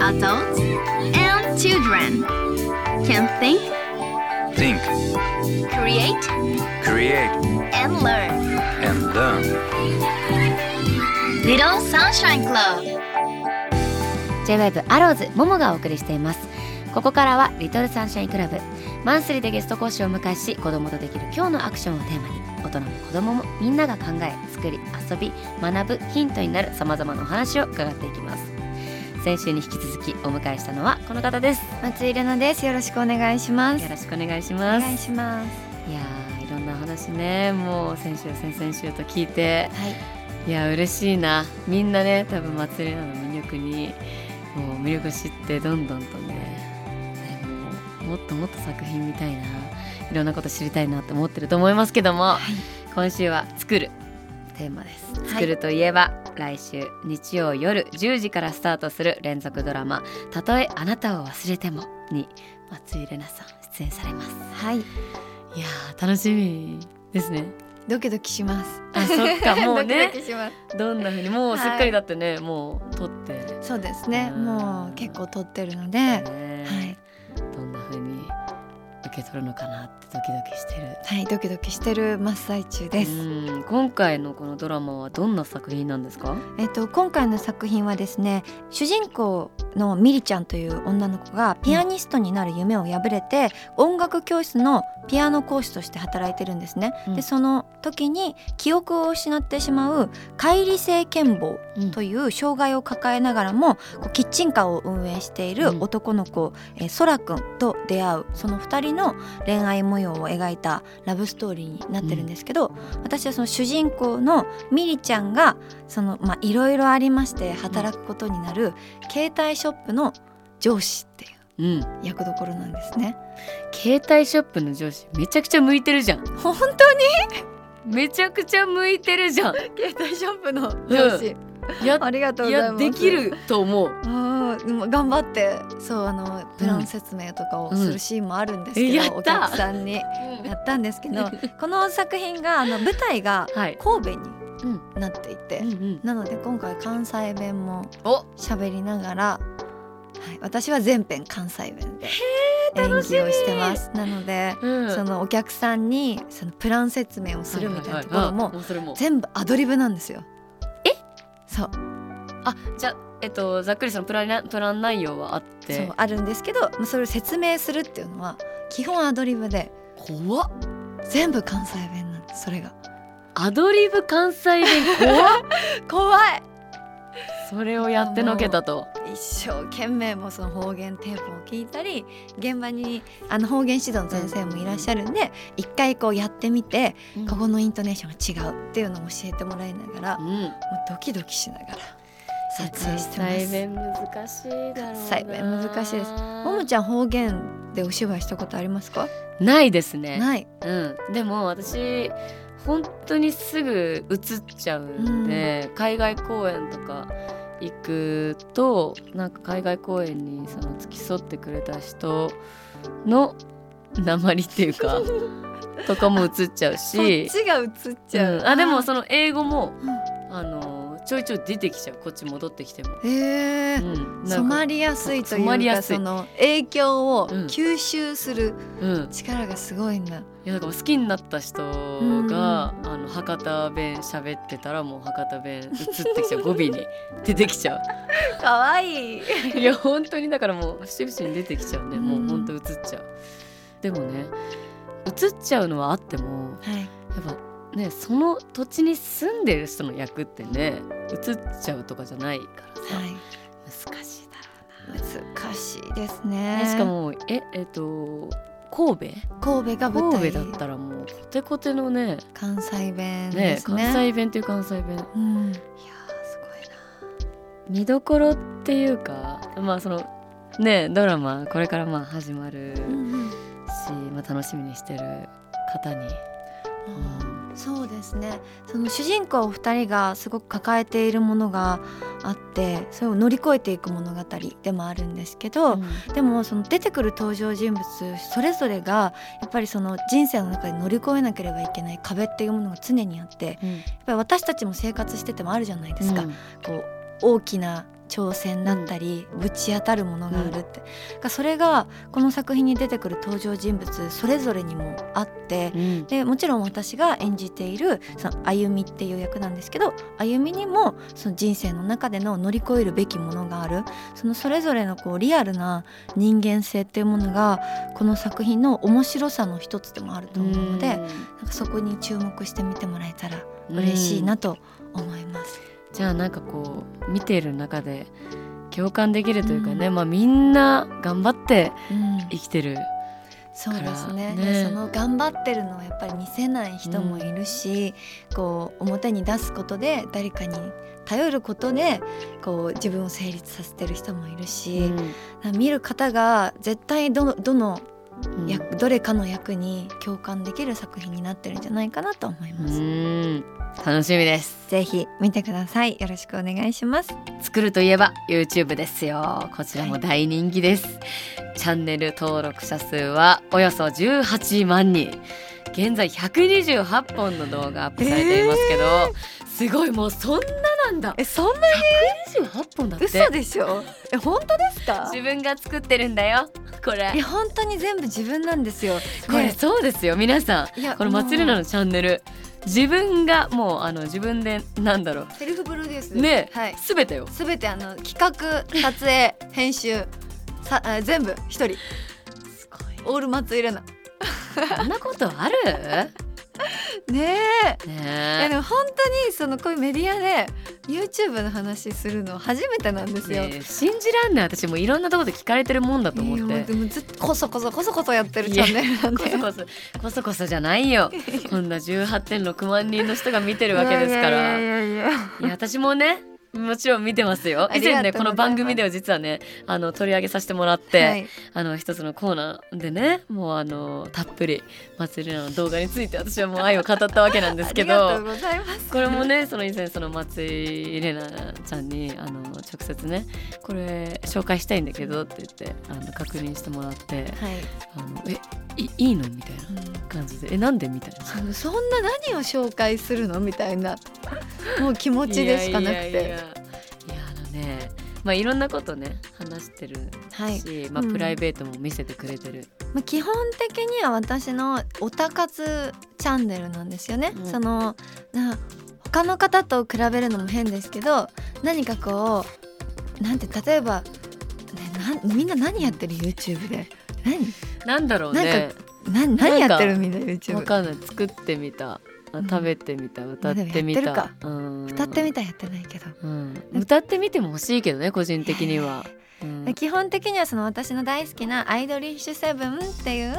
Adults and children can think, Think, create, create, and learn. and learn. Little Sunshine Club J-WAVE アローズももがお送りしていますここからはリトルサンシャインクラブマンスリーでゲスト講師を迎えし子供とできる今日のアクションをテーマに大人も子供もみんなが考え作り遊び学ぶヒントになるさまざまなお話を伺っていきます先週に引き続きお迎えしたのはこの方です松井玲奈です。よろしくお願いします。よろしくお願いしおます願いします。いやーいろんなお話ねもう先週先々週と聞いてはい。いや嬉しいなみんなね多分松井玲奈の魅力にもう魅力を知ってどんどんとねねもっともっと作品見たいないろんなこと知りたいなって思ってると思いますけども、今週は「作る」テーマです。い作るといえば、来週日曜夜10時からスタートする連続ドラマ「たとえあなたを忘れても」に松井玲奈さん出演されます。はい。いやー楽しみですね。ドキドキします。あそっか もうねドキドキします。どんな風にもうすっかりだってね、もう撮って、そうですね。うんもう結構撮ってるので、ねはい。どんな風に受け取るのかなってドキドキしてる。はい、ドキドキしてる真っ最中です。うん今回のこのドラマはどんな作品なんですか？えっと今回の作品はですね、主人公のミリちゃんという女の子がピアニストになる夢を破れて、音楽教室のピアノ講師として働いてるんですね。うんでその時に記憶を失ってしまう乖離性健忘という障害を抱えながらもこうキッチンカーを運営しているうん男の子、えー、そらくんと出会うその2人の恋愛模様を描いたラブストーリーになってるんですけど、私はその主人公のミリちゃんがそのまあいろいろありまして働くことになる携帯ショップの上司っていううん。役どころなんですね。携帯ショップの上司めちゃくちゃ向いてるじゃん。本当に？めちゃくちゃ向いてるじゃん。携帯ショップの上司、やありがとういやございます。できると思う。あーでも頑張ってそうあのプラン説明とかをするシーンもあるんですけど、うん。お客さんに。やったんですけど この作品があの舞台がはい。神戸にうん。なっていて、うんうん。なので今回関西弁もお。喋りながら、はい、私は全編関西弁で演技をしてます。なので、うん。そのお客さんにそのプラン説明をするみたいなところも。全部アドリブなんですよ。え？そう。あじゃあえっとざっくりそのプランなプラン内容はあって。そうあるんですけどまあそれを説明するっていうのは基本アドリブで怖っ。全部関西弁なんですそれがアドリブ関西弁怖っ。怖いそれをやってのけたと。一生懸命もうその方言テープを聞いたり現場にあの方言指導の先生もいらっしゃるんで一回こうやってみてここのイントネーションが違うっていうのを教えてもらいながらもううん。ドキドキしながら撮影関してます。西弁難しいだろうな。関西弁難しいですももちゃん方言でお芝居したことありますか？ないですね。ない。うん、でも私本当にすぐ映っちゃうんで、海外公演とか行くとなんか海外公演にその付き添ってくれた人の鉛っていうか とかも映っちゃうそっし、ちが映っちゃう、うん。あでもその英語もあのちょいちょい出てきちゃう。こっち戻ってきても。へえ、うん、染まりやすいというかやすい。その影響をうん吸収するうん、力がすごいんだ、いやなんかもう好きになった人が、あの博多弁喋ってたらもう博多弁移ってきちゃう。語尾に出てきちゃ かわいい。ういや本当にだからもう節々に出てきちゃうね、もううん本当映っちゃう。でもね映っちゃうのはあってもはい。やっぱねその土地に住んでる人の役ってね映っちゃうとかじゃないからさ、はい。難しいだろ難しいですうね。ねしかもええっと神神戸が戸舞台。神戸だったらもうコテコテのね関西弁でねすね。関西弁っていう関西弁。うん、いやーす見どころっていうかまあそのねドラマこれからまあ始まるごいな、うんうん。し、まあ、楽しみにしてる方に、うんそうですね。その主人公2人がすごく抱えているものがあってそれを乗り越えていく物語でもあるんですけど、でもその出てくる登場人物それぞれがやっぱりその人生の中で乗り越えなければいけない壁っていうものが常にあってうん。やっぱり私たちも生活しててもあるじゃないですか、うん。こう大きな挑戦だったり、ぶち当たるものがあるって、がそれがこの作品に出てくる登場人物それぞれにもあって、うん。でもちろん私が演じているその歩みっていう役なんですけど歩みにもその人生の中での乗り越えるべきものがある。そのそれぞれのこうリアルな人間性っていうものがこの作品の面白さの一つでもあると思うので、なんかそこに注目して見てもらえたら嬉しいなと思います。じゃあなんかこう見ている中で共感できるというかね、まあみんな頑張ってうん。生きてるそうですね。ね。でその頑張ってるのをやっぱり見せない人もいるし、こう表に出すことで誰かに頼ることでこう自分を成立させてる人もいるし、見る方が絶対どのどのうん。役、どれかの役に共感できる作品になってるんじゃないかなと思いうます。ん楽しみです。ぜひ見てください。よろしくお願いします。作るといえば YouTube ですよ。こちらも大人気です、チャンネル登録者数はおよそ18万人。現在128本の動画アップされていますけど、すごいもうそんななんだ。えそんな128本だって。嘘でしょ？え本当ですか？自分が作ってるんだよ。これ。いや本当に全部自分なんですよ。これね。そうですよ。皆さんこの松ルナのチャンネル自分がもうあの自分でなんだろう。セルフプロデュース。ねはい。すべてよ。すべてあの企画撮影編集さあ 全部一人。すごオール松井玲奈いこんなことある？ねえいやねでも本当にそのこういうメディアで YouTube の話するの初めてなんですよ。ねえ信じらんない私もいろんなところで聞かれてるもんだと思ってでもずっとこそこそこそこそやってるチャンネルなんで。こそこそこそこそじゃないよこんな18.6万人の人が見てるわけですからいやいやいやいやいや私もねもちろん見てますよ以前ねこの番組では実はねあの取り上げさせてもらって、はいあの一つのコーナーでねもうあのたっぷり松井玲奈の動画について私はもう愛を語ったわけなんですけ ありがとうどございます。これもねその以前その松井玲奈ちゃんにあの直接ねこれ紹介したいんだけどって言ってあの確認してもらってはい。あのえいいいのみたいな感じでえなんでみたいな。そそんな何を紹介するのみたいなもう気持ちでしかなくて。いやいやいやいや。あのねまあいろんなことね話してるはい。し、まあうん。プライベートも見せてくれてる、まあ、基本的には私のオタ活チャンネルなんですよね。うん。そのな他の方と比べるのも変ですけど何かこうなんて例えば、ね、なんみんな何やってる？YouTube で。何？なんだろうなねな何やってるみんな？わ YouTube かんない。作ってみた食べてみた、歌ってみたか、うん。歌ってみたらやってないけど、うん、歌ってみても欲しいけどね個人的には、うん。基本的にはその私の大好きな「アイドリッシュセブン」っていう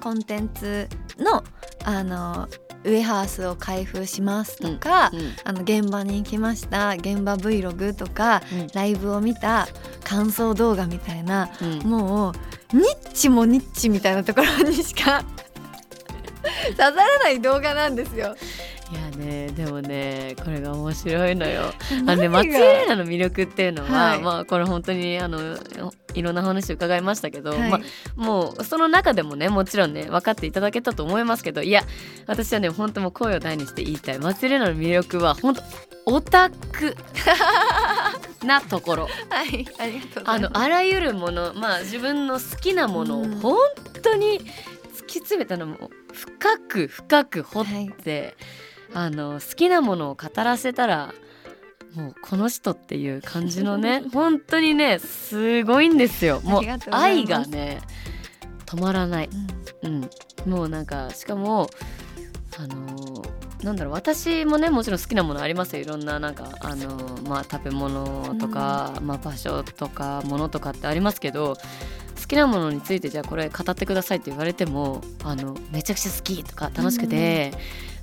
コンテンツのあのウェハースを開封しますとか、うんあの現場に行きました現場 Vlog とかうん。ライブを見た感想動画みたいなうん。もうニッチもニッチみたいなところにしか 刺さらない動画なんですよ。いやねでもねこれが面白いのよ。あのね松井玲奈の魅力っていうのは、はいまあこれ本当にあのいろんな話伺いましたけど、はいまあもうその中でもねもちろんね分かっていただけたと思いますけどいや私はね本当もう声を大にして言いたい松井玲奈の魅力は本当オタクなところ はい、ありがとうござあいます。のあらゆるものまあ自分の好きなものをうん本当に突き詰めたのも深く深く掘って、あの好きなものを語らせたらもうこの人っていう感じのね 本当にねすごいんですよ。もう愛がね止まらない、うん。うん、もうなんかしかもあのーなんだろう私もねもちろん好きなものありますよ。いろんななんかあのーまあ食べ物とか、まあ場所とか物とかってありますけど好きなものについてじゃあこれ語ってくださいって言われてもあのめちゃくちゃ好きとか楽しくて、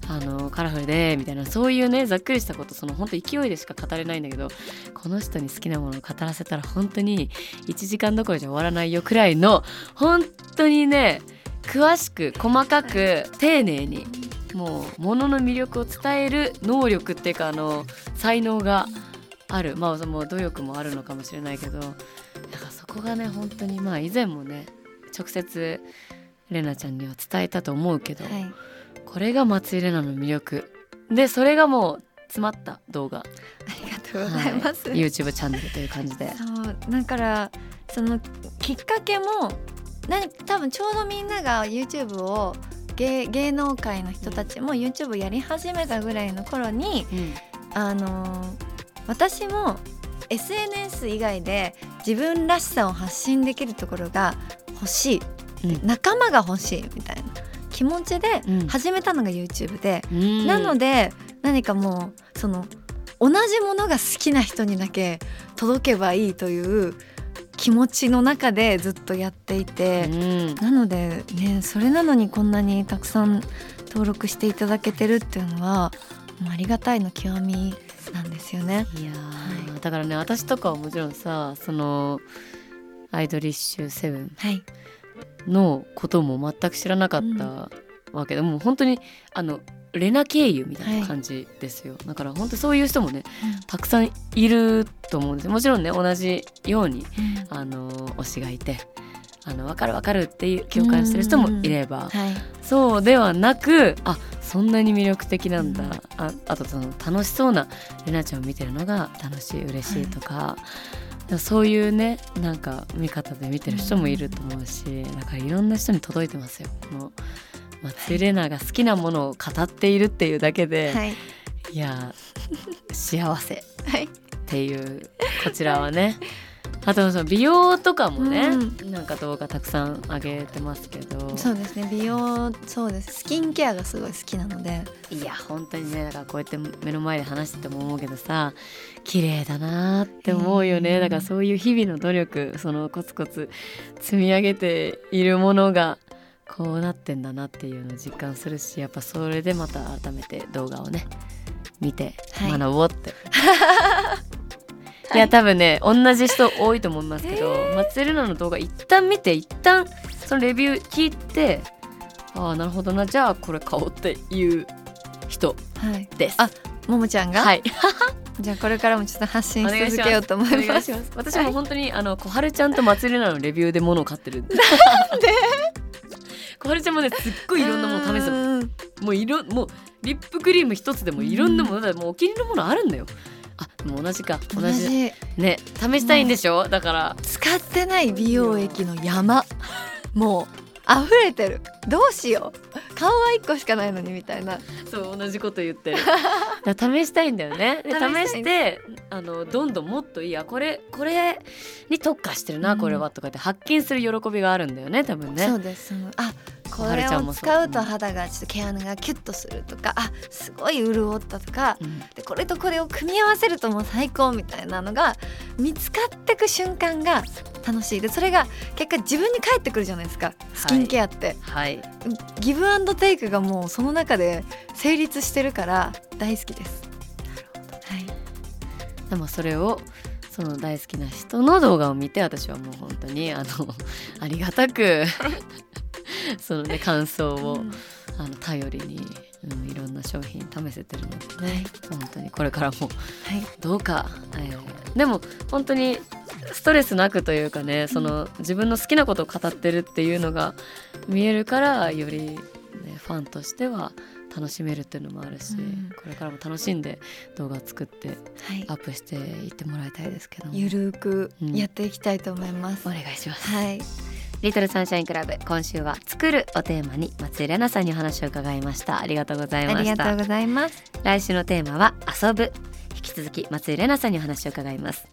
あのカラフルでみたいなそういうねざっくりしたことその本当勢いでしか語れないんだけどこの人に好きなものを語らせたら本当に1時間どころじゃ終わらないよくらいの本当にね詳しく細かく丁寧にもう物の魅力を伝える能力っていうかあの才能がある。まあもう努力もあるのかもしれないけどそこがね本当にまあ以前もね直接レナちゃんには伝えたと思うけど、はい。これが松井玲奈の魅力。でそれがもう詰まった動画、ありがとうございます、はい。YouTube チャンネルという感じで。そうだからそのきっかけも何多分ちょうどみんなが YouTube を芸芸能界の人たちも YouTube やり始めたぐらいの頃にうん。あのー私も SNS 以外で自分らしさを発信できるところが欲しい。うん。仲間が欲しいみたいな気持ちでうん。始めたのが YouTube で、うん。なので何かもうその同じものが好きな人にだけ届けばいいという気持ちの中でずっとやっていて、うん。なのでねそれなのにこんなにたくさん登録していただけてるっていうのはありがたいの極みなんですよね。いやー。だからね私とかはもちろんさそのアイドリッシュセブンはい、のことも全く知らなかったわけ。で、もう本当にあのレナ経由みたいな感じですよ、だから本当そういう人もねたくさんいると思うんですもちろんね同じようにあの推しがいてあの分かる分かるっていう共感してる人もいれば、はい、そうではなくあそんなに魅力的なんだ、うん。ああとその楽しそうなレナちゃんを見てるのが楽しい嬉しいとか、でもそういうねなんか見方で見てる人もいると思うし、だからいろんな人に届いてますよ。この松井玲奈が好きなものを語っているっていうだけで、はい。い、や幸せっはい。ていうこちらはねあとその美容とかもね、うなんか動画たくさん上げてますけど。そうですね美容そうです。スキンケアがすごい好きなので。いや本当にねだからこうやって目の前で話してても思うけどさ綺麗だなーって思うよね、うん。だからそういう日々の努力そのコツコツ積み上げているものがこうなってんだなっていうのを実感するしやっぱそれでまた改めて動画をね見てはい。学ぼうって、い、や多分ね同じ人多いと思いますけど、松江玲奈の動画一旦見て一旦そのレビュー聞いてああなるほどなじゃあこれ買おうっていう人はいです。あももちゃんが、はい、じゃあこれからもちょっと発信おし。続けようと思います私も本当にあの小春ちゃんと松井玲奈のレビューで物を買ってる。なんで？小春ちゃんもねすっごいいろんなもの試すもういろもうリップクリーム一つでもいろんなものだもうお気に入りのものあるんだよ。あでも同じか。同同じ。じね試したいんでしょ？だから。使ってない美容液の山。もう溢れてる。どうしよう。顔は1個しかないのにみたいな。そう同じこと言ってる。試したいんだよね。で試してあのどんどんもっといい。やこれこれに特化してるな、うん。これはとかって発見する喜びがあるんだよね多分ね。そうですあこはるれを使うと肌がちょっと毛穴がキュッとするとかあすごい潤ったとかうん。でこれとこれを組み合わせるともう最高みたいなのが見つかってく瞬間が楽しい。でそれが結果自分に返ってくるじゃないですか。スキンケアって、はい。ギブアンドテイクがもうその中で成立してるから大好きです。はいでもそれをその大好きな人の動画を見て私はもう本当にあのありがたく そのね感想を、うん。あの頼りに、うん、いろんな商品試せてるのでね本当にこれからもはい。どうか、えーでも本当にストレスなくというかねその自分の好きなことを語ってるっていうのが見えるからより、ね、ファンとしては楽しめるっていうのもあるし、うん。これからも楽しんで動画作ってはい。アップしていってもらいたいですけども。ゆるーくうんやっていきたいと思います、お願いします。はいリトルサンシャインクラブ今週は作るをテーマに松井玲奈さんにお話を伺いました。ありがとうございあました。りがとうございます。来週のテーマは遊ぶ。引き続き松井玲奈さんにお話を伺います